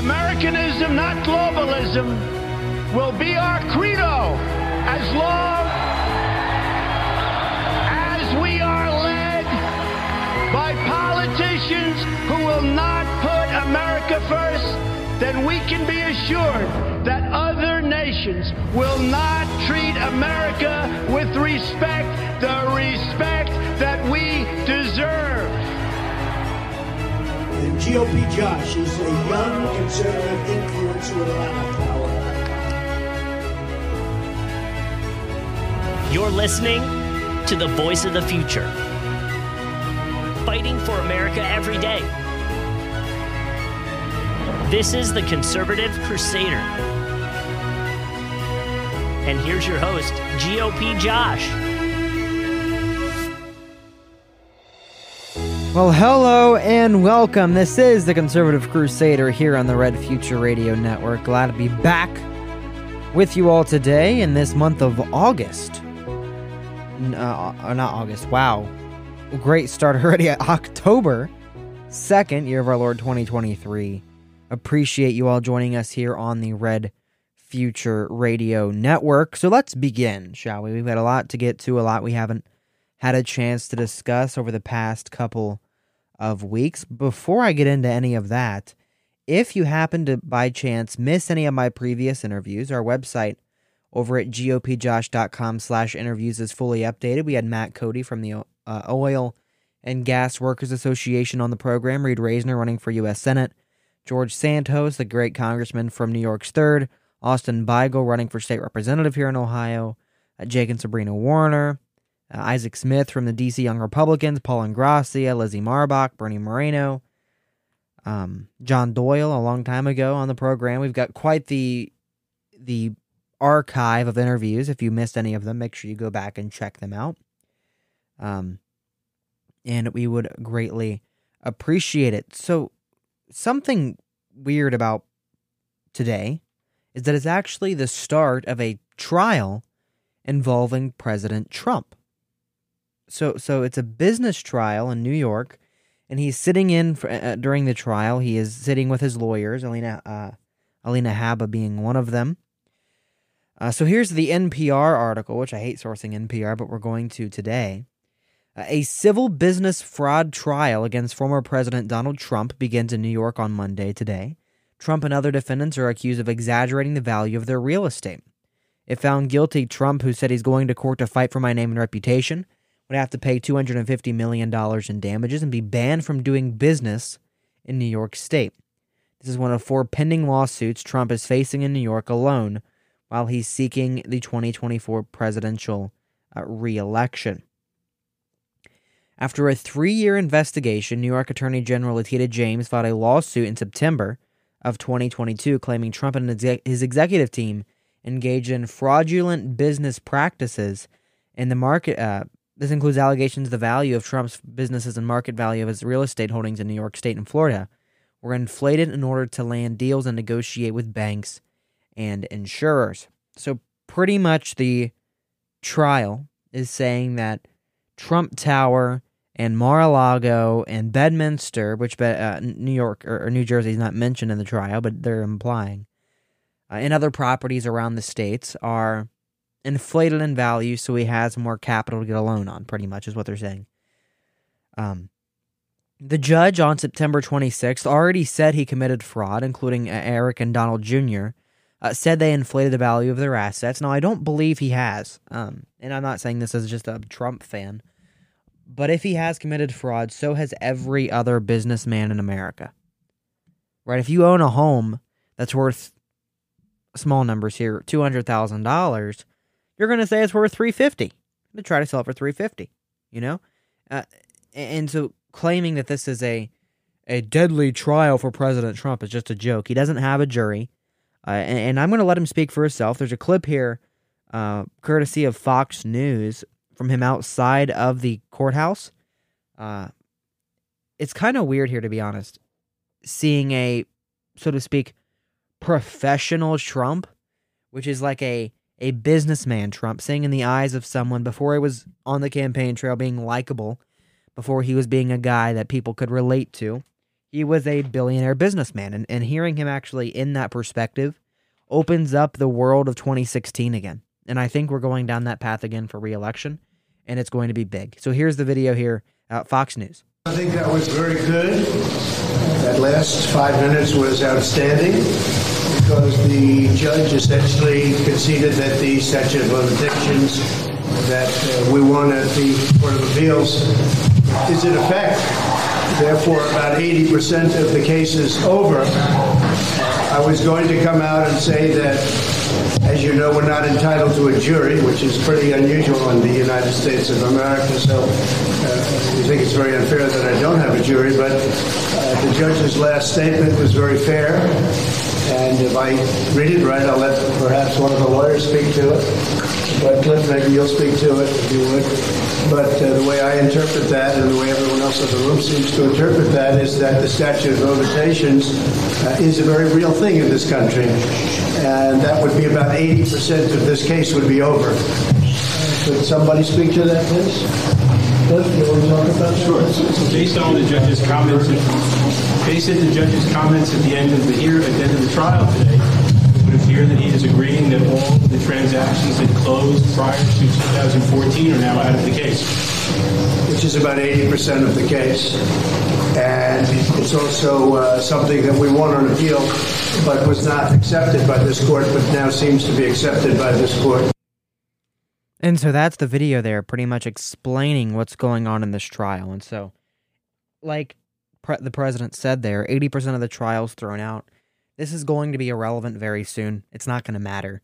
Americanism, not globalism, will be our credo as long as we are led by politicians who will not put America first, then we can be assured that other nations will not treat America with respect, the respect GOP Josh is a young conservative influencer with a lot of power. You're listening to the voice of the future, fighting for America every day. This is the Conservative Crusader. And here's your host, GOP Josh. Well, hello and welcome. This is the Conservative Crusader here on the Red Future Radio Network. Glad to be back with you all today in this month of August. Uh, uh, not August, wow. Great start already at October 2nd, year of our Lord 2023. Appreciate you all joining us here on the Red Future Radio Network. So let's begin, shall we? We've got a lot to get to, a lot we haven't had a chance to discuss over the past couple of weeks. Before I get into any of that, if you happen to by chance miss any of my previous interviews, our website over at gopjosh.com slash interviews is fully updated. We had Matt Cody from the uh, Oil and Gas Workers Association on the program, Reed Reisner running for U.S. Senate, George Santos, the great congressman from New York's 3rd, Austin Beigel running for state representative here in Ohio, uh, Jake and Sabrina Warner, uh, Isaac Smith from the DC Young Republicans, Paul Ingrassia, Lizzie Marbach, Bernie Moreno, um, John Doyle a long time ago on the program. We've got quite the the archive of interviews. If you missed any of them, make sure you go back and check them out. Um, and we would greatly appreciate it. So, something weird about today is that it's actually the start of a trial involving President Trump so so it's a business trial in New York, and he's sitting in for, uh, during the trial. He is sitting with his lawyers, Alina uh, Alina Habba being one of them. Uh, so here's the NPR article, which I hate sourcing NPR, but we're going to today. Uh, a civil business fraud trial against former President Donald Trump begins in New York on Monday today. Trump and other defendants are accused of exaggerating the value of their real estate. If found guilty, Trump, who said he's going to court to fight for my name and reputation, would have to pay $250 million in damages and be banned from doing business in New York State. This is one of four pending lawsuits Trump is facing in New York alone while he's seeking the 2024 presidential uh, reelection. After a three year investigation, New York Attorney General Letitia James filed a lawsuit in September of 2022 claiming Trump and his executive team engaged in fraudulent business practices in the market uh, this includes allegations the value of Trump's businesses and market value of his real estate holdings in New York State and Florida were inflated in order to land deals and negotiate with banks and insurers. So, pretty much the trial is saying that Trump Tower and Mar-a-Lago and Bedminster, which uh, New York or, or, New Jersey is not mentioned in the trial, but they're implying, uh, and other properties around the states are inflated in value so he has more capital to get a loan on, pretty much is what they're saying. Um, the judge on September 26th already said he committed fraud, including uh, Eric and Donald Jr., uh, said they inflated the value of their assets. Now, I don't believe he has, um, and I'm not saying this as just a Trump fan, but if he has committed fraud, so has every other businessman in America. Right? If you own a home that's worth small numbers here, $200,000, you're going to say it's worth 350 to try to sell it for 350 you know uh, and so claiming that this is a a deadly trial for President Trump is just a joke. He doesn't have a jury, uh, and, and, I'm going to let him speak for himself. There's a clip here, uh, courtesy of Fox News, from him outside of the courthouse. Uh, it's kind of weird here, to be honest, seeing a, so to speak, professional Trump, which is like a a businessman Trump, saying in the eyes of someone before he was on the campaign trail being likable, before he was being a guy that people could relate to. He was a billionaire businessman. And, and hearing him actually in that perspective opens up the world of 2016 again. And I think we're going down that path again for reelection, and it's going to be big. So here's the video here at Fox News. I think that was very good. That last five minutes was outstanding because the judge essentially conceded that the statute of limitations that uh, we won at the Court of Appeals is in effect. Therefore, about 80% of the case is over. I was going to come out and say that, as you know, we're not entitled to a jury, which is pretty unusual in the United States of America. So uh, we think it's very unfair that I don't have a jury. But uh, the judge's last statement was very fair. And if I read it right, I'll let perhaps one of the lawyers speak to it. But Cliff, maybe you'll speak to it if you would. But uh, the way I interpret that, and the way everyone else in the room seems to interpret that, is that the statute of limitations uh, is a very real thing in this country, and that would be about 80% of this case would be over. Could somebody speak to that, please? Cliff, you want to talk about that? Sure. Based on the judge's comments, based on the judge's comments at the end of the hearing, at the end of the trial today, would appear that he is agreeing that all the transactions that closed prior to 2014 are now out of the case. Which is about 80% of the case. And it's also uh, something that we won on appeal, but was not accepted by this court, but now seems to be accepted by this court. And so that's the video there, pretty much explaining what's going on in this trial. And so, like pre- the president said there, 80% of the trials thrown out this is going to be irrelevant very soon. It's not going to matter.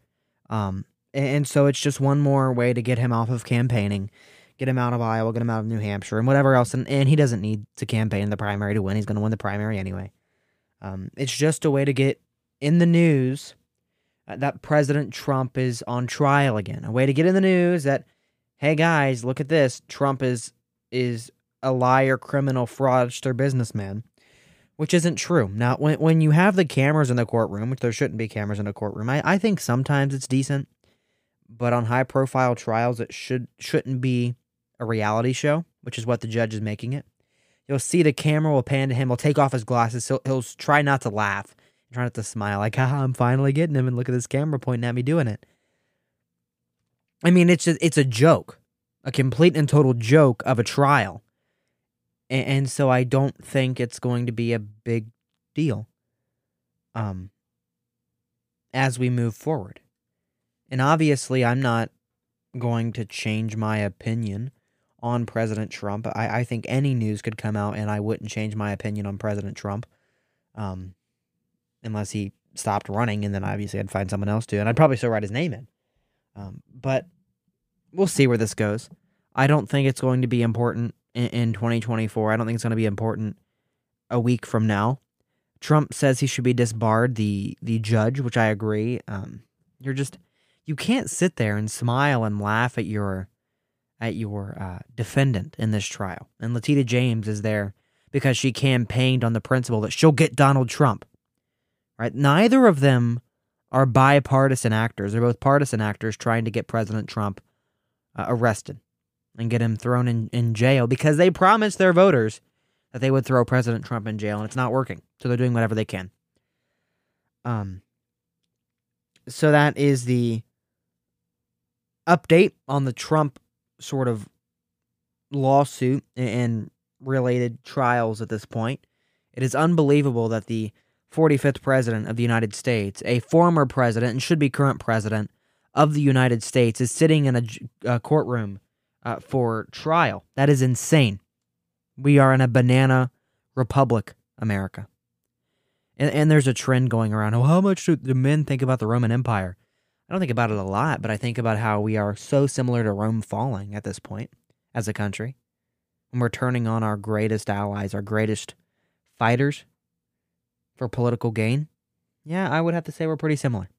Um, and so it's just one more way to get him off of campaigning, get him out of Iowa, get him out of New Hampshire, and whatever else. And, and he doesn't need to campaign in the primary to win. He's going to win the primary anyway. Um, it's just a way to get in the news uh, that President Trump is on trial again. A way to get in the news that, hey guys, look at this. Trump is is a liar, criminal, fraudster, businessman which isn't true. Now, when when you have the cameras in the courtroom, which there shouldn't be cameras in a courtroom, I, I think sometimes it's decent, but on high profile trials, it should shouldn't be a reality show, which is what the judge is making it. You'll see the camera will pan to him. He'll take off his glasses. He'll, he'll try not to laugh, try not to smile, like, "Ha, ah, I'm finally getting him," and look at this camera pointing at me doing it. I mean, it's it's a joke, a complete and total joke of a trial and, so I don't think it's going to be a big deal um as we move forward. And obviously I'm not going to change my opinion on President Trump. I, I think any news could come out and I wouldn't change my opinion on President Trump. Um unless he stopped running and then obviously I'd find someone else to and I'd probably still write his name in. Um, but we'll see where this goes. I don't think it's going to be important in, in 2024. I don't think it's going to be important a week from now. Trump says he should be disbarred. The the judge, which I agree. Um, you're just you can't sit there and smile and laugh at your at your uh, defendant in this trial. And Letitia James is there because she campaigned on the principle that she'll get Donald Trump. Right? Neither of them are bipartisan actors. They're both partisan actors trying to get President Trump uh, arrested and get him thrown in, in jail because they promised their voters that they would throw President Trump in jail, and it's not working. So they're doing whatever they can. Um, so that is the update on the Trump sort of lawsuit and related trials at this point. It is unbelievable that the 45th president of the United States, a former president and should be current president of the United States, is sitting in a, a courtroom uh, for trial. That is insane. We are in a banana republic, America. And, and there's a trend going around. Oh, how much do the men think about the Roman Empire? I don't think about it a lot, but I think about how we are so similar to Rome falling at this point as a country. and we're turning on our greatest allies, our greatest fighters for political gain? Yeah, I would have to say we're pretty similar.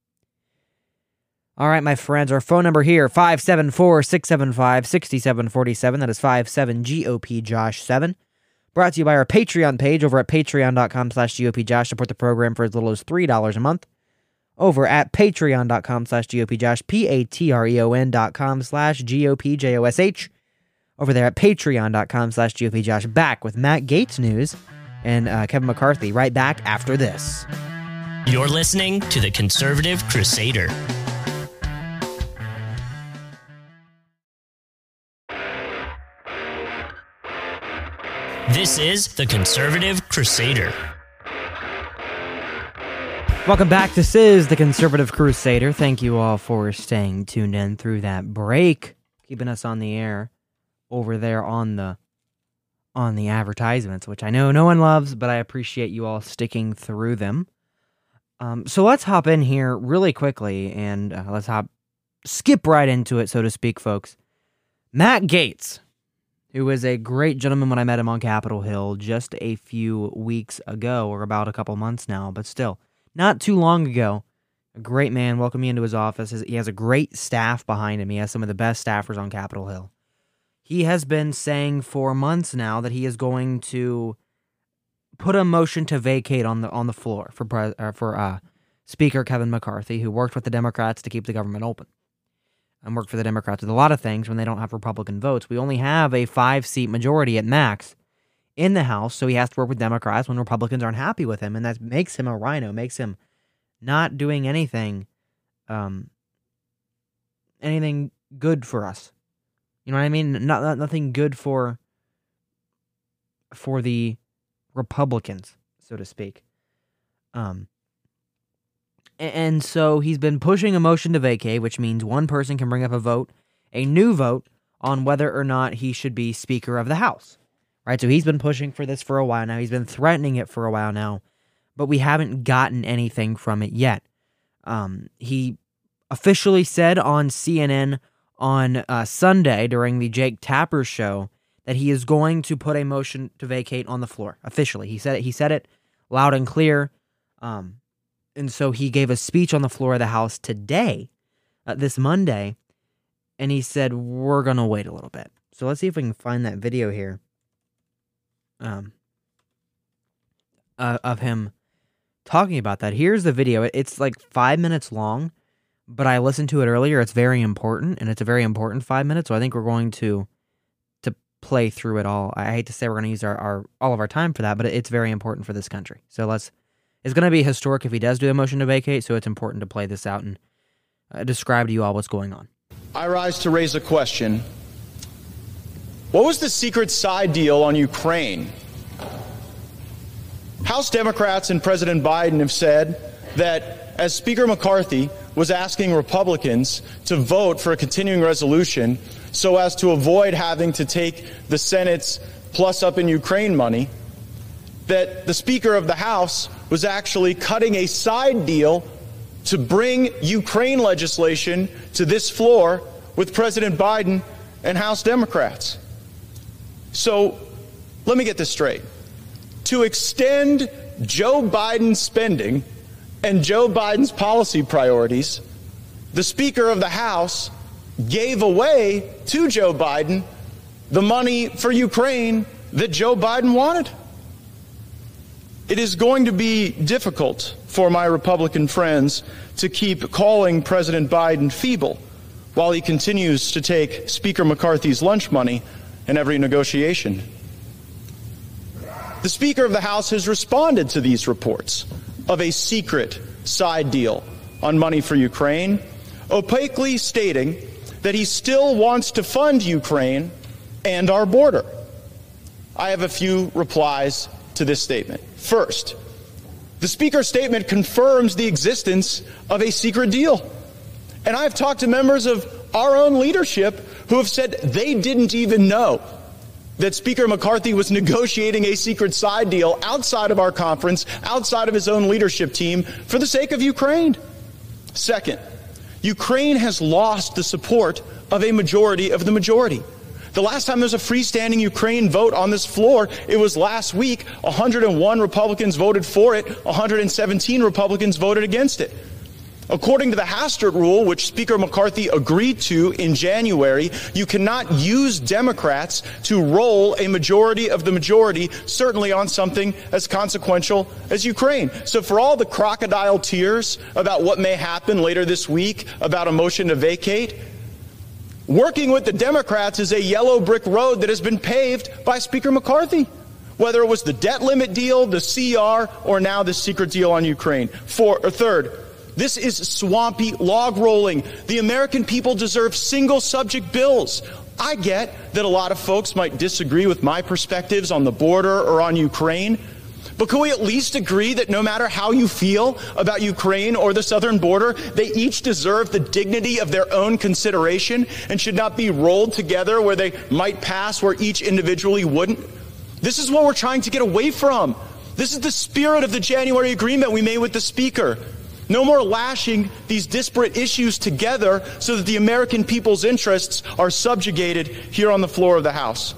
All right, my friends, our phone number here, 574 675 6747. That is 57 GOP Josh 7. Brought to you by our Patreon page over at patreon.com slash GOP Josh. Support the program for as little as $3 a month. Over at patreon.com slash GOP Josh, P A T R E O N dot com slash G O P J O S H. Over there at patreon.com slash GOP Josh. Back with Matt Gaetz news and uh, Kevin McCarthy right back after this. You're listening to the Conservative Crusader. This is the Conservative Crusader. Welcome back. This is the Conservative Crusader. Thank you all for staying tuned in through that break, keeping us on the air over there on the on the advertisements, which I know no one loves, but I appreciate you all sticking through them. Um, so let's hop in here really quickly and uh, let's hop skip right into it, so to speak, folks. Matt Gaetz, who was a great gentleman when I met him on Capitol Hill just a few weeks ago, or about a couple months now, but still, not too long ago. A great man, welcomed me into his office. He has a great staff behind him. He has some of the best staffers on Capitol Hill. He has been saying for months now that he is going to put a motion to vacate on the on the floor for uh, for uh, Speaker Kevin McCarthy, who worked with the Democrats to keep the government open and work for the Democrats with a lot of things when they don't have Republican votes. We only have a five seat majority at max in the House, so he has to work with Democrats when Republicans aren't happy with him, and that makes him a rhino, makes him not doing anything, um, anything good for us. You know what I mean? Not, not nothing good for for the Republicans, so to speak. Um, and so he's been pushing a motion to vacate, which means one person can bring up a vote, a new vote on whether or not he should be Speaker of the House. Right? So he's been pushing for this for a while now. He's been threatening it for a while now, but we haven't gotten anything from it yet. Um, he officially said on CNN on uh, Sunday during the Jake Tapper show that he is going to put a motion to vacate on the floor officially. He said it. He said it loud and clear. Um, and so he gave a speech on the floor of the House today, uh, this Monday, and he said, We're going to wait a little bit. So let's see if we can find that video here um, uh, of him talking about that. Here's the video. It's like five minutes long, but I listened to it earlier. It's very important, and it's a very important five minutes. So I think we're going to to play through it all. I hate to say we're going to use our, our all of our time for that, but it's very important for this country. So let's it's going to be historic if he does do a motion to vacate, so it's important to play this out and uh, describe to you all what's going on. I rise to raise a question. What was the secret side deal on Ukraine? House Democrats and President Biden have said that as Speaker McCarthy was asking Republicans to vote for a continuing resolution so as to avoid having to take the Senate's plus up in Ukraine money, that the Speaker of the House was actually cutting a side deal to bring Ukraine legislation to this floor with President Biden and House Democrats. So let me get this straight. To extend Joe Biden's spending and Joe Biden's policy priorities, the Speaker of the House gave away to Joe Biden the money for Ukraine that Joe Biden wanted. It is going to be difficult for my Republican friends to keep calling President Biden feeble while he continues to take Speaker McCarthy's lunch money in every negotiation. The Speaker of the House has responded to these reports of a secret side deal on money for Ukraine, opaquely stating that he still wants to fund Ukraine and our border. I have a few replies to this statement. First, the Speaker's statement confirms the existence of a secret deal. And I've talked to members of our own leadership who have said they didn't even know that Speaker McCarthy was negotiating a secret side deal outside of our conference, outside of his own leadership team, for the sake of Ukraine. Second, Ukraine has lost the support of a majority of the majority. The last time there was a freestanding Ukraine vote on this floor, it was last week. 101 Republicans voted for it, 117 Republicans voted against it. According to the Hastert rule, which Speaker McCarthy agreed to in January, you cannot use Democrats to roll a majority of the majority, certainly on something as consequential as Ukraine. So for all the crocodile tears about what may happen later this week about a motion to vacate, working with the Democrats is a yellow brick road that has been paved by Speaker McCarthy. Whether it was the debt limit deal, the CR, or now the secret deal on Ukraine. For, or third, this is swampy log rolling. The American people deserve single subject bills. I get that a lot of folks might disagree with my perspectives on the border or on Ukraine. But can we at least agree that no matter how you feel about Ukraine or the southern border, they each deserve the dignity of their own consideration and should not be rolled together where they might pass where each individually wouldn't? This is what we're trying to get away from. This is the spirit of the January agreement we made with the Speaker. No more lashing these disparate issues together so that the American people's interests are subjugated here on the floor of the House.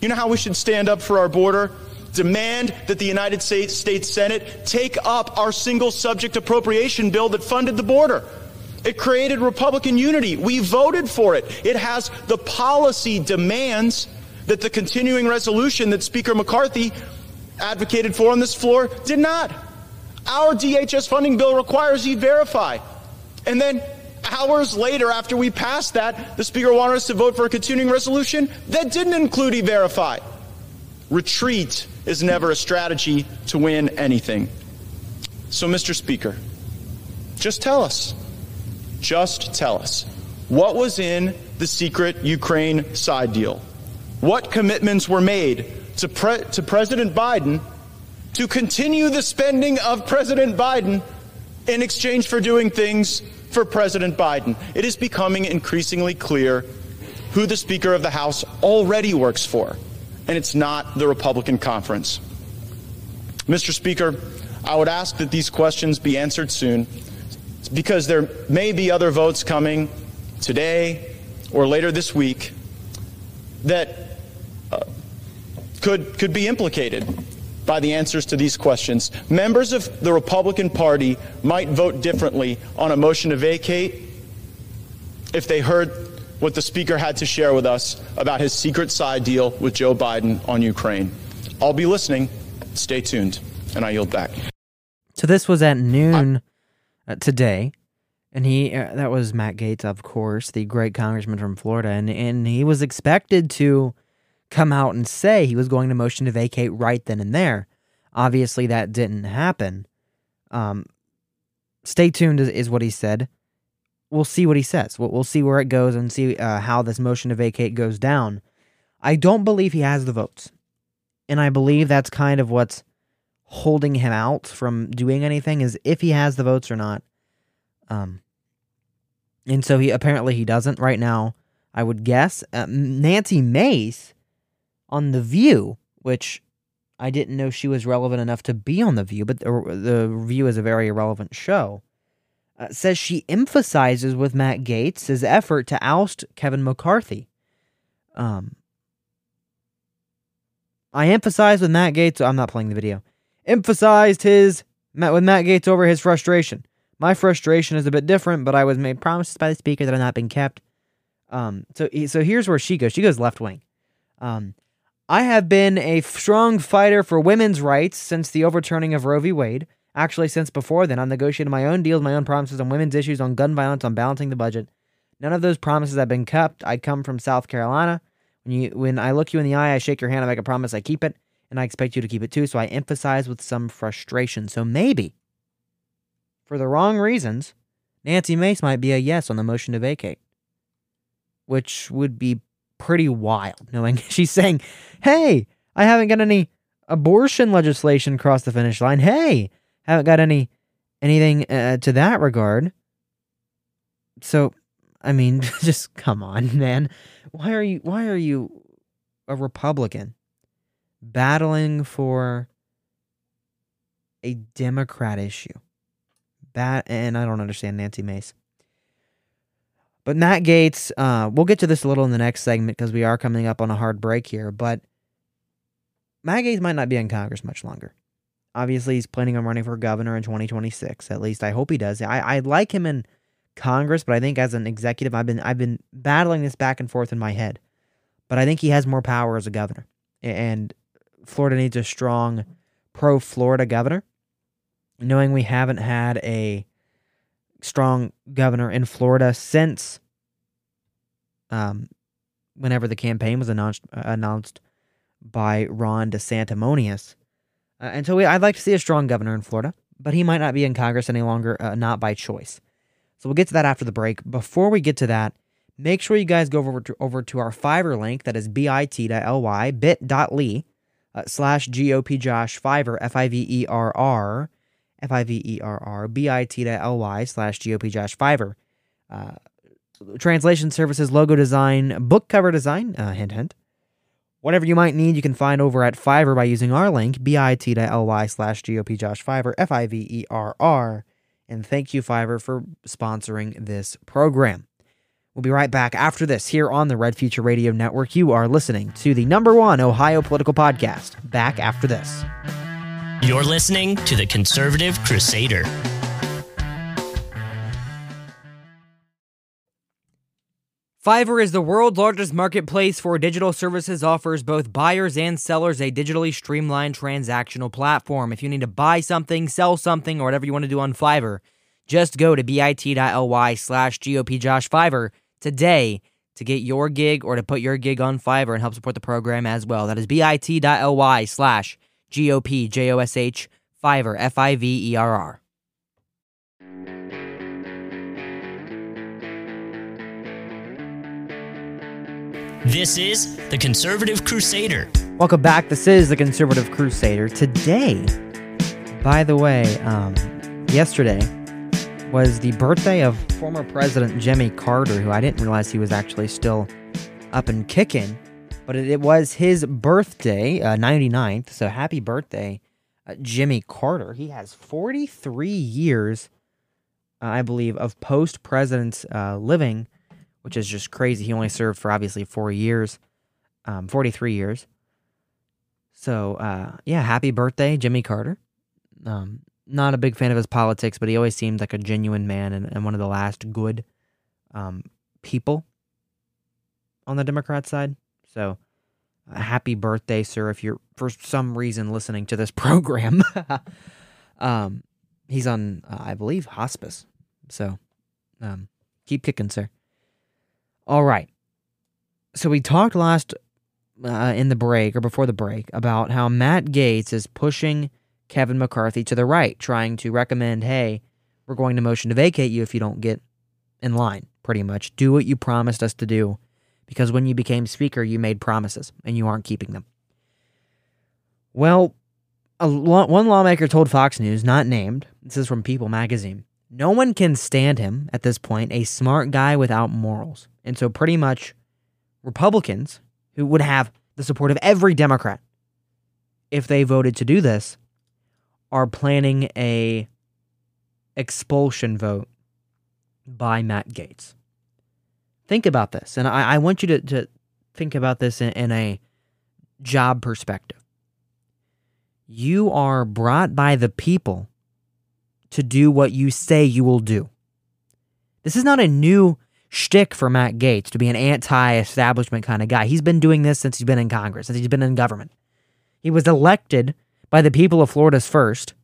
You know how we should stand up for our border? Demand that the United States, Senate take up our single subject appropriation bill that funded the border. It created Republican unity. We voted for it. It has the policy demands that the continuing resolution that Speaker McCarthy advocated for on this floor did not. Our DHS funding bill requires E-Verify. And then hours later, after we passed that, the Speaker wanted us to vote for a continuing resolution that didn't include E-Verify. Retreat is never a strategy to win anything. So, Mr. Speaker, just tell us. Just tell us. What was in the secret Ukraine side deal? What commitments were made to, pre- to President Biden to continue the spending of President Biden in exchange for doing things for President Biden. It is becoming increasingly clear who the Speaker of the House already works for, and it's not the Republican conference. Mr. Speaker, I would ask that these questions be answered soon because there may be other votes coming today or later this week that uh, could, could be implicated by the answers to these questions. Members of the Republican Party might vote differently on a motion to vacate if they heard what the Speaker had to share with us about his secret side deal with Joe Biden on Ukraine. I'll be listening. Stay tuned, and I yield back. So this was at noon uh, today, and he uh, that was Matt Gaetz, of course, the great congressman from Florida, and and he was expected to come out and say he was going to motion to vacate right then and there. Obviously, that didn't happen. Um, stay tuned is, is, what he said. We'll see what he says. We'll, we'll see where it goes and see uh, how this motion to vacate goes down. I don't believe he has the votes. And I believe that's kind of what's holding him out from doing anything is if he has the votes or not. Um, and so he apparently he doesn't right now. I would guess uh, Nancy Mace on The View, which I didn't know she was relevant enough to be on The View, but the, the View is a very irrelevant show. Uh, says she emphasizes with Matt Gaetz his effort to oust Kevin McCarthy. Um, I emphasized with Matt Gaetz. I'm not playing the video. Emphasized his with Matt Gaetz over his frustration. My frustration is a bit different, but I was made promises by the speaker that are not being kept. Um, so so here's where she goes. She goes left wing. Um, I have been a strong fighter for women's rights since the overturning of Roe v. Wade. Actually, since before then, I've negotiated my own deals, my own promises on women's issues, on gun violence, on balancing the budget. None of those promises have been kept. I come from South Carolina. When you when I look you in the eye, I shake your hand, I make a promise, I keep it, and I expect you to keep it too. So I emphasize with some frustration. So maybe, for the wrong reasons, Nancy Mace might be a yes on the motion to vacate, which would be pretty wild knowing she's saying, Hey, I haven't got any abortion legislation across the finish line. Hey, haven't got any anything uh, to that regard. So, I mean, just come on, man. Why are you why are you a Republican battling for a Democrat issue? Bat and I don't understand Nancy Mace. But Matt Gaetz, uh, we'll get to this a little in the next segment because we are coming up on a hard break here. But Matt Gaetz might not be in Congress much longer. Obviously, he's planning on running for governor in 2026. At least I hope he does. I, I like him in Congress, but I think as an executive, I've been I've been battling this back and forth in my head. But I think he has more power as a governor, and Florida needs a strong pro Florida governor. Knowing we haven't had a strong governor in Florida since um, whenever the campaign was announced uh, announced by Ron DeSanctimonious. Uh, and so we, I'd like to see a strong governor in Florida, but he might not be in Congress any longer, uh, not by choice. So we'll get to that after the break. Before we get to that, make sure you guys go over to, over to our Fiverr link. That is bit.ly, bit.ly uh, slash GOP Josh Fiverr, F I V E R R, F I V E R R, bit.ly slash GOP Josh Fiverr. Uh, translation services, logo design, book cover design, uh, hint, hint. Whatever you might need, you can find over at Fiverr by using our link, bit.ly slash GOP Josh Fiverr, F I V E R R. And thank you, Fiverr, for sponsoring this program. We'll be right back after this here on the Red Future Radio Network. You are listening to the number one Ohio political podcast. Back after this. You're listening to the Conservative Crusader. Fiverr is the world's largest marketplace for digital services, offers both buyers and sellers a digitally streamlined transactional platform. If you need to buy something, sell something, or whatever you want to do on Fiverr, just go to bit.ly slash gopjoshfiverr today to get your gig or to put your gig on Fiverr and help support the program as well. That is bit.ly slash G-O-P-J-O-S-H Fiverr, F-I-V-E-R-R. This is the Conservative Crusader. Welcome back. This is the Conservative Crusader. Today, by the way, um, yesterday was the birthday of former President Jimmy Carter, who I didn't realize he was actually still up and kicking, but it, was his birthday, uh, 99th. So happy birthday, uh, Jimmy Carter. He has 43 years, uh, I believe, of post president's uh, living which is just crazy. He only served for obviously four years, um, 43 years. So, uh, yeah, happy birthday, Jimmy Carter. Um, not a big fan of his politics, but he always seemed like a genuine man and, and one of the last good um, people on the Democrat side. So, uh, happy birthday, sir, if you're for some reason listening to this program. um, he's on, uh, I believe, hospice. So, um, keep kicking, sir. All right. So we talked last uh, in the break or before the break about how Matt Gaetz is pushing Kevin McCarthy to the right, trying to recommend, hey, we're going to motion to vacate you if you don't get in line, pretty much. Do what you promised us to do because when you became speaker, you made promises and you aren't keeping them. Well, law- one lawmaker told Fox News, not named, this is from People magazine, no one can stand him at this point, a smart guy without morals. And so, pretty much, Republicans who would have the support of every Democrat if they voted to do this are planning a expulsion vote by Matt Gaetz. Think about this, and I, I want you to, to think about this in, in a job perspective. You are brought by the people to do what you say you will do. This is not a new shtick for Matt Gaetz to be an anti establishment kind of guy. He's been doing this since he's been in Congress, since he's been in government. He was elected by the people of Florida's first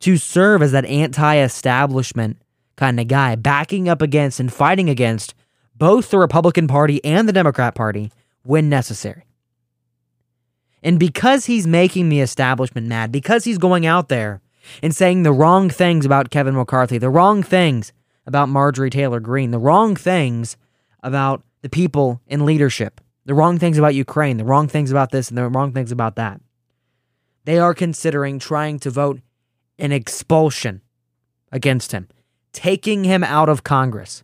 to serve as that anti establishment kind of guy, backing up against and fighting against both the Republican Party and the Democrat Party when necessary. And because he's making the establishment mad, because he's going out there and saying the wrong things about Kevin McCarthy, the wrong things about Marjorie Taylor Greene, the wrong things about the people in leadership, the wrong things about Ukraine, the wrong things about this, and the wrong things about that. They are considering trying to vote an expulsion against him, taking him out of Congress.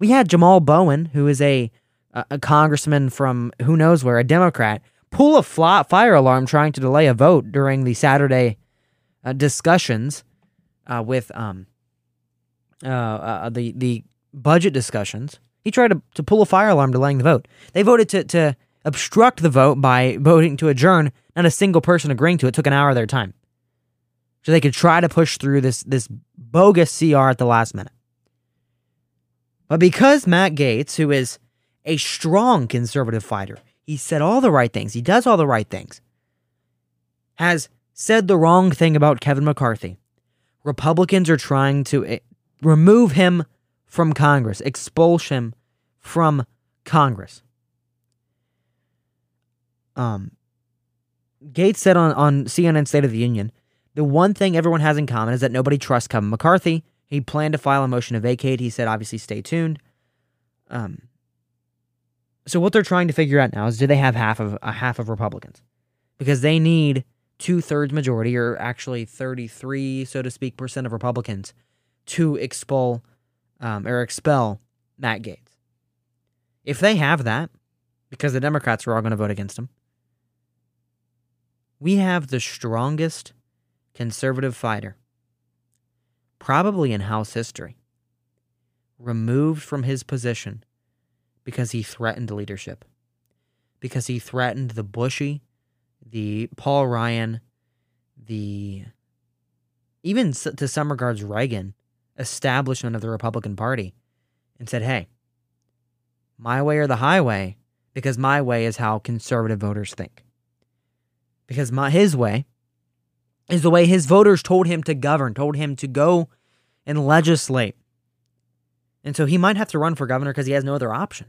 We had Jamal Bowen, who is a, a congressman from who knows where, a Democrat, pull a fire alarm trying to delay a vote during the Saturday uh, discussions uh, with um, uh, uh, the the budget discussions, he tried to, to pull a fire alarm delaying the vote. They voted to, to obstruct the vote by voting to adjourn, not a single person agreeing to it. it took an hour of their time. So they could try to push through this, this bogus CR at the last minute. But because Matt Gaetz, who is a strong conservative fighter, he said all the right things, he does all the right things, has said the wrong thing about Kevin McCarthy. Republicans are trying to eh, remove him from Congress, expulse him from Congress. Um, Gaetz said on, on CNN State of the Union the one thing everyone has in common is that nobody trusts Kevin McCarthy. He planned to file a motion to vacate. He said, obviously, stay tuned. Um, so what they're trying to figure out now is do they have half of a half of Republicans? Because they need two thirds majority, or actually 33, so to speak, percent of Republicans to expel um, or expel Matt Gaetz. If they have that, because the Democrats are all going to vote against him, we have the strongest conservative fighter, probably in House history, removed from his position because he threatened leadership, because he threatened the Bushy, the Paul Ryan, the even to some regards Reagan establishment of the Republican Party and said, hey, my way or the highway, because my way is how conservative voters think. Because my his way is the way his voters told him to govern, told him to go and legislate. And so he might have to run for governor because he has no other option.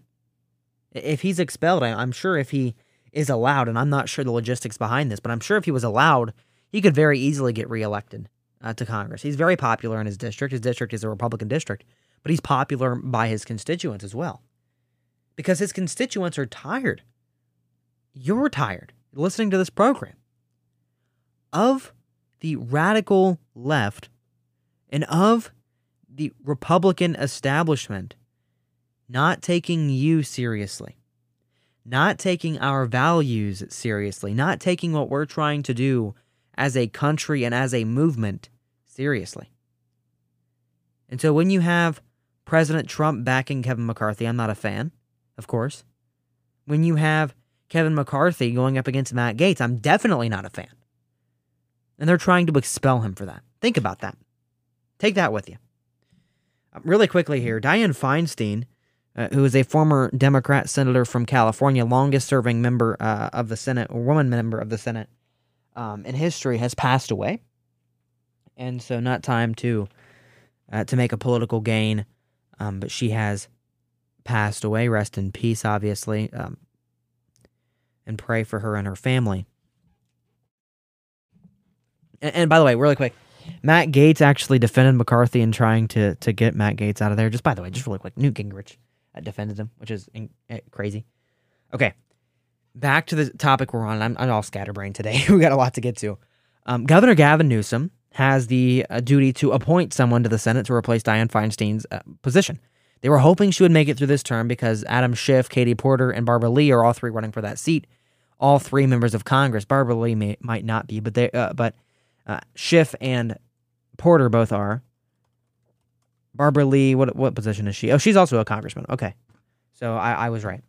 If he's expelled, I'm sure if he is allowed, and I'm not sure the logistics behind this, but I'm sure if he was allowed, he could very easily get reelected uh, to Congress. He's very popular in his district. His district is a Republican district, but he's popular by his constituents as well. Because his constituents are tired. You're tired listening to this program of the radical left and of the Republican establishment not taking you seriously, not taking our values seriously, not taking what we're trying to do as a country and as a movement seriously. And so when you have President Trump backing Kevin McCarthy, I'm not a fan, of course. When you have Kevin McCarthy going up against Matt Gaetz, I'm definitely not a fan. And they're trying to expel him for that. Think about that. Take that with you. Um, really quickly here Dianne Feinstein, uh, who is a former Democrat senator from California, longest serving member uh, of the Senate, or woman member of the Senate um, in history, has passed away and so not time to uh, to make a political gain. Um, but she has passed away. Rest in peace, obviously, um, and pray for her and her family. And, and, by the way, really quick, Matt Gaetz actually defended McCarthy in trying to to get Matt Gaetz out of there. Just by the way, just really quick, Newt Gingrich uh, defended him, which is in, uh, crazy. Okay, back to the topic we're on. I'm, I'm all scatterbrained today. we got a lot to get to. Um, Governor Gavin Newsom has the uh, duty to appoint someone to the Senate to replace Dianne Feinstein's uh, position. They were hoping she would make it through this term because Adam Schiff, Katie Porter, and Barbara Lee are all three running for that seat. All three members of Congress. Barbara Lee may, might not be, but they uh, but uh, Schiff and Porter both are. Barbara Lee, what what position is she? Oh, she's also a congressman. Okay, so I, I was right.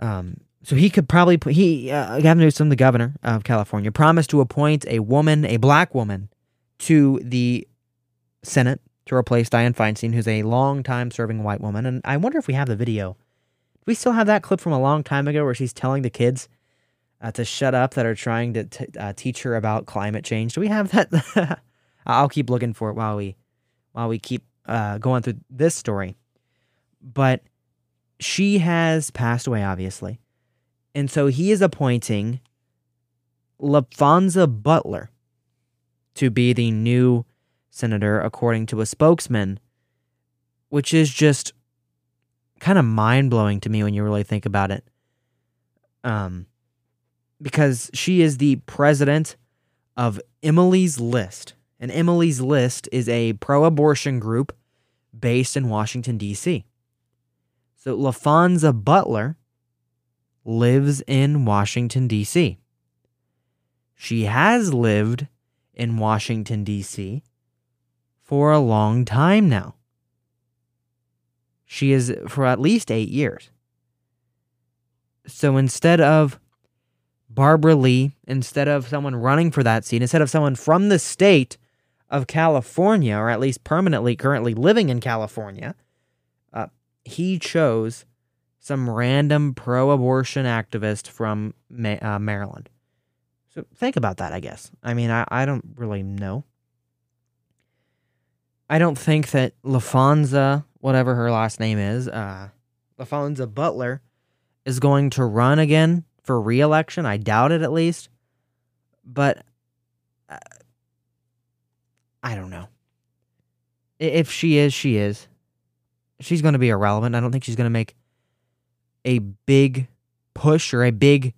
Um, so he could probably put, he uh, Gavin Newsom, the governor of California, promised to appoint a woman, a black woman, to the Senate to replace Dianne Feinstein, who's a long time serving white woman. And I wonder if we have the video. Do we still have that clip from a long time ago where she's telling the kids uh, to shut up that are trying to t- uh, teach her about climate change? Do we have that? I'll keep looking for it while we while we keep uh, going through this story. But she has passed away, obviously. And so he is appointing Laphonza Butler to be the new senator, according to a spokesman, which is just kind of mind blowing to me when you really think about it. Um, because she is the president of Emily's List. And Emily's List is a pro abortion group based in Washington, D.C. So Laphonza Butler lives in Washington, D.C. She has lived in Washington, D.C. for a long time now. She is for at least eight years. So instead of Barbara Lee, instead of someone running for that seat, instead of someone from the state of California, or at least permanently currently living in California, uh, he chose some random pro abortion activist from Ma- uh, Maryland. So think about that, I guess. I mean, I, I don't really know. I don't think that Laphonza, whatever her last name is, uh, Laphonza Butler, is going to run again for reelection. I doubt it at least. But uh, I don't know. If she is, she is. She's going to be irrelevant. I don't think she's going to make a big push or a big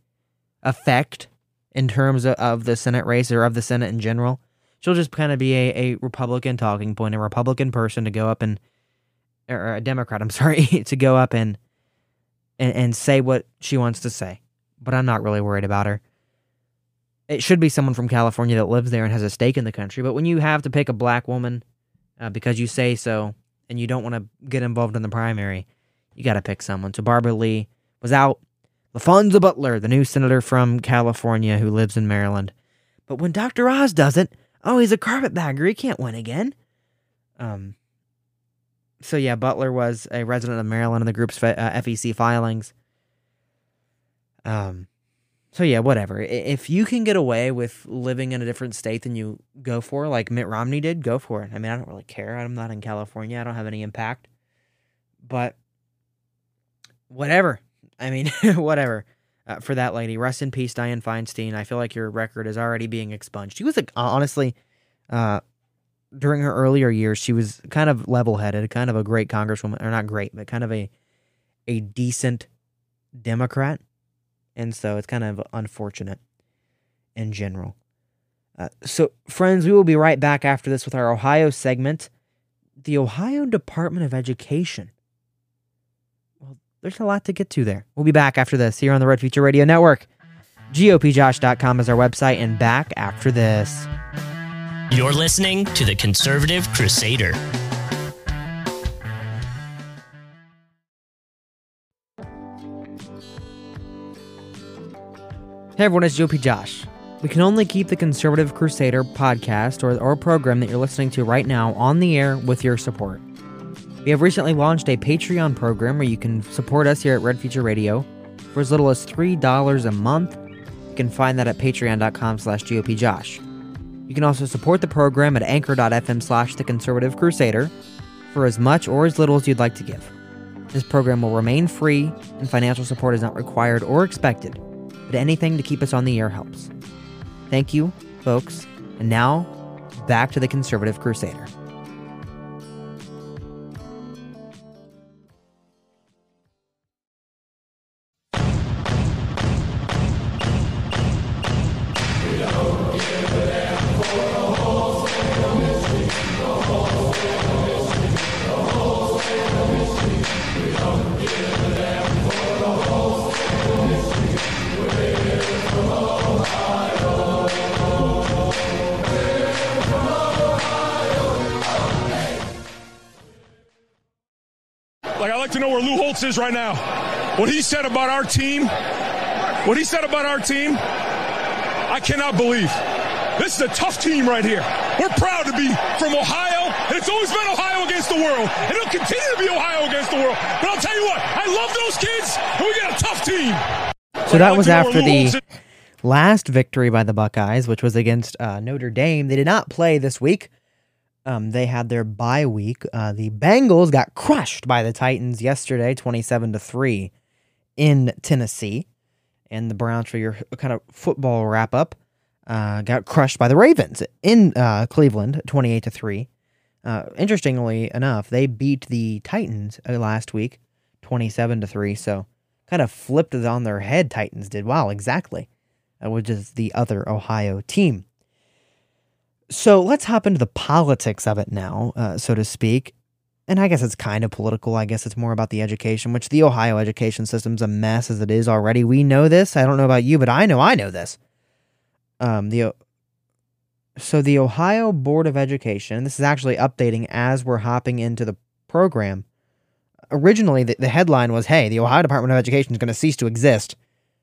effect in terms of, of the Senate race or of the Senate in general. She'll just kind of be a, a Republican talking point, a Republican person to go up and, or a Democrat, I'm sorry, to go up and, and, and say what she wants to say. But I'm not really worried about her. It should be someone from California that lives there and has a stake in the country. But when you have to pick a black woman uh, because you say so and you don't want to get involved in the primary, you got to pick someone. So Barbara Lee was out. Laphonza Butler, the new senator from California who lives in Maryland. But when Dr. Oz does it, oh, he's a carpetbagger. He can't win again. Um. So yeah, Butler was a resident of Maryland in the group's uh, FEC filings. Um. So yeah, whatever. If you can get away with living in a different state than you go for, like Mitt Romney did, go for it. I mean, I don't really care. I'm not in California. I don't have any impact. But whatever. I mean, whatever. Uh, for that lady, rest in peace, Dianne Feinstein. I feel like your record is already being expunged. She was a, honestly, uh, during her earlier years, she was kind of level-headed, kind of a great congresswoman, or not great, but kind of a a decent Democrat, and so it's kind of unfortunate in general. Uh, so, friends, we will be right back after this with our Ohio segment. The Ohio Department of Education there's a lot to get to there. We'll be back after this here on the Red Future Radio Network. GOPJosh.com is our website, and back after this. You're listening to the Conservative Crusader. Hey everyone, it's GOP Josh. We can only keep the Conservative Crusader podcast or, or program that you're listening to right now on the air with your support. We have recently launched a Patreon program where you can support us here at Red Future Radio for as little as $3 a month. You can find that at patreon.com slash gopjosh. You can also support the program at anchor.fm slash the conservative crusader for as much or as little as you'd like to give. This program will remain free and financial support is not required or expected, but anything to keep us on the air helps. Thank you, folks. And now, back to the conservative crusader. Said about our team, what he said about our team, I cannot believe. This is a tough team right here. We're proud to be from Ohio, and it's always been Ohio against the world, and it'll continue to be Ohio against the world. But I'll tell you what, I love those kids, and we got a tough team. So that was after the last victory by the Buckeyes, which was against uh, Notre Dame. They did not play this week. Um, they had their bye week. Uh, the Bengals got crushed by the Titans yesterday, twenty-seven to three, in Tennessee, and the Browns, for your kind of football wrap up, uh, got crushed by the Ravens in uh, Cleveland, twenty-eight to three. Uh, interestingly enough, they beat the Titans uh, last week, twenty-seven to three. So, kind of flipped it on their head. Titans did wow, exactly, uh, which is the other Ohio team. So let's hop into the politics of it now, uh, so to speak. And I guess it's kind of political. I guess it's more about the education, which the Ohio education system's a mess as it is already. We know this. I don't know about you, but I know I know this. Um, the so the Ohio Board of Education. This is actually updating as we're hopping into the program. originally the, the headline was, "Hey, the Ohio Department of Education is going to cease to exist,"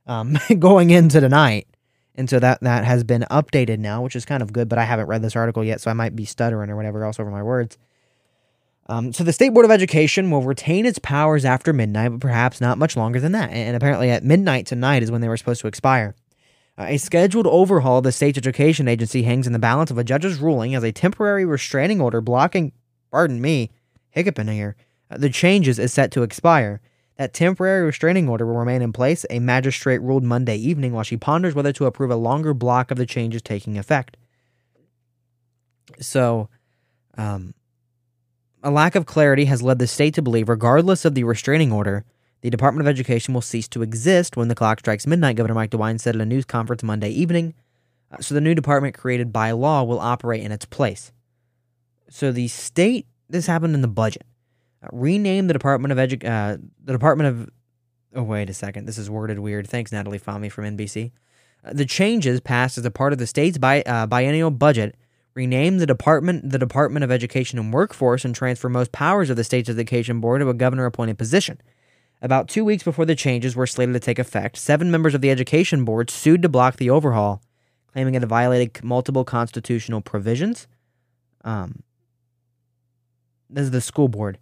um, going into tonight, and so that that has been updated now, which is kind of good. But I haven't read this article yet, so I might be stuttering or whatever else over my words. Um, so the State Board of Education will retain its powers after midnight, but perhaps not much longer than that. And apparently, at midnight tonight is when they were supposed to expire. Uh, a scheduled overhaul of the state's education agency hangs in the balance of a judge's ruling as a temporary restraining order blocking, pardon me, hiccuping here, uh, the changes is set to expire. That temporary restraining order will remain in place, a magistrate ruled Monday evening while she ponders whether to approve a longer block of the changes taking effect. So, um, a lack of clarity has led the state to believe, regardless of the restraining order, the Department of Education will cease to exist when the clock strikes midnight, Governor Mike DeWine said at a news conference Monday evening. Uh, so the new department created by law will operate in its place. So the state, this happened in the budget, uh, renamed the Department of Edu- uh, the Department of. Oh wait a second, this is worded weird. Thanks, Natalie Fahmy from NBC. Uh, the changes passed as a part of the state's bi- uh, biennial budget rename the department the Department of Education and Workforce and transfer most powers of the state's education board to a governor appointed position. About two weeks before the changes were slated to take effect, seven members of the education board sued to block the overhaul, claiming it violated multiple constitutional provisions. Um, this is the school board.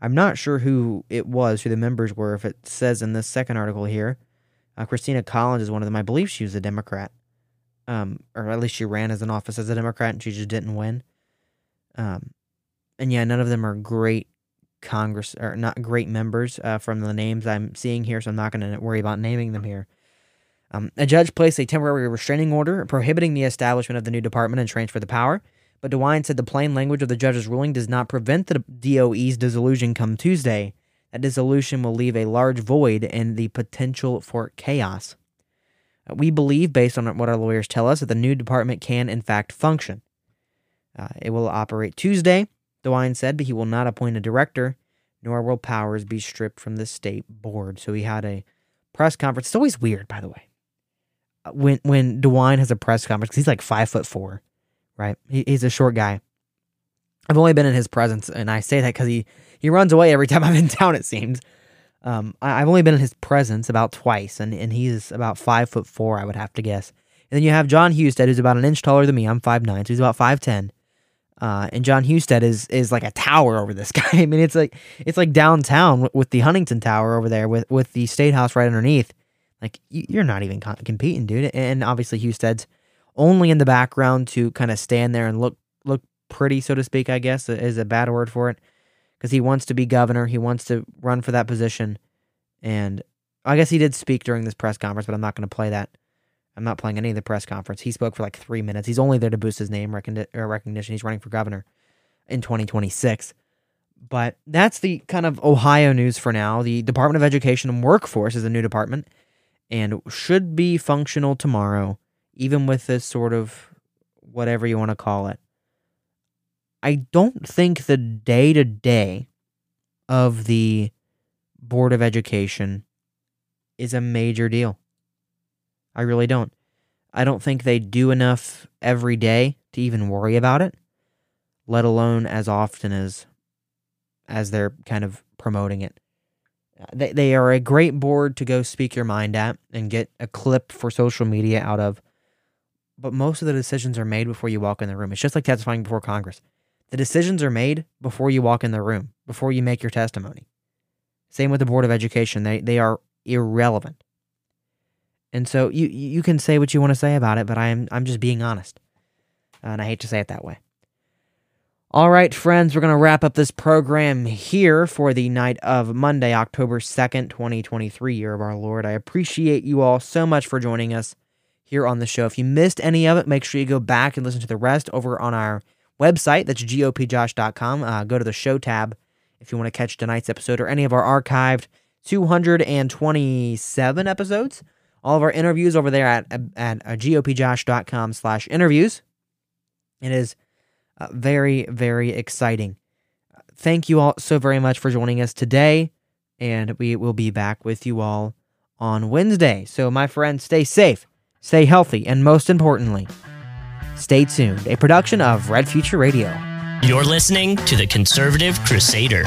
I'm not sure who it was, who the members were, if it says in this second article here. Uh, Christina Collins is one of them. I believe she was a Democrat um, or at least she ran as an office as a Democrat and she just didn't win. Um, and yeah, none of them are great Congress or not great members uh, from the names I'm seeing here, so I'm not going to worry about naming them here. Um, a judge placed a temporary restraining order prohibiting the establishment of the new department and transfer the power. But DeWine said the plain language of the judge's ruling does not prevent the DOE's dissolution come Tuesday. That dissolution will leave a large void and the potential for chaos. We believe, based on what our lawyers tell us, that the new department can, in fact, function. Uh, it will operate Tuesday, DeWine said, but he will not appoint a director, nor will powers be stripped from the state board. So he had a press conference. It's always weird, by the way, uh, when when DeWine has a press conference because he's like five foot four, right? He, he's a short guy. I've only been in his presence, and I say that because he he runs away every time I'm in town. It seems. Um, I, have only been in his presence about twice, and, and he's about five foot four, I would have to guess. And then you have Jon Husted, who's about an inch taller than me. I'm five nine, so he's about five ten. Uh, and Jon Husted is is like a tower over this guy. I mean, it's like it's like downtown with the Huntington Tower over there, with with the State House right underneath. Like you're not even competing, dude. And obviously Husted's only in the background to kind of stand there and look look pretty, so to speak. I guess is a bad word for it because he wants to be governor. He wants to run for that position. And I guess he did speak during this press conference, but I'm not going to play that. I'm not playing any of the press conference. He spoke for like three minutes. He's only there to boost his name recognition. He's running for governor in 2026. But that's the kind of Ohio news for now. The Department of Education and Workforce is a new department and should be functional tomorrow, even with this sort of whatever you want to call it. I don't think the day to day of the Board of Education is a major deal. I really don't. I don't think they do enough every day to even worry about it, let alone as often as as they're kind of promoting it. Uh, they they are a great board to go speak your mind at and get a clip for social media out of. But most of the decisions are made before you walk in the room. It's just like testifying before Congress. The decisions are made before you walk in the room, before you make your testimony. Same with the Board of Education. They they are irrelevant. And so you you can say what you want to say about it, but I'm I'm just being honest. Uh, and I hate to say it that way. All right, friends, we're going to wrap up this program here for the night of Monday, October 2nd, 2023, year of our Lord. I appreciate you all so much for joining us here on the show. If you missed any of it, make sure you go back and listen to the rest over on our website. That's gopjosh.com. Uh, go to the show tab if you want to catch tonight's episode or any of our archived 227 episodes. All of our interviews over there at, at uh, gopjosh.com slash interviews. It is uh, very, very exciting. Thank you all so very much for joining us today, and we will be back with you all on Wednesday. So, my friends, stay safe, stay healthy, and most importantly, Stay tuned, a production of Red Future Radio. You're listening to the Conservative Crusader.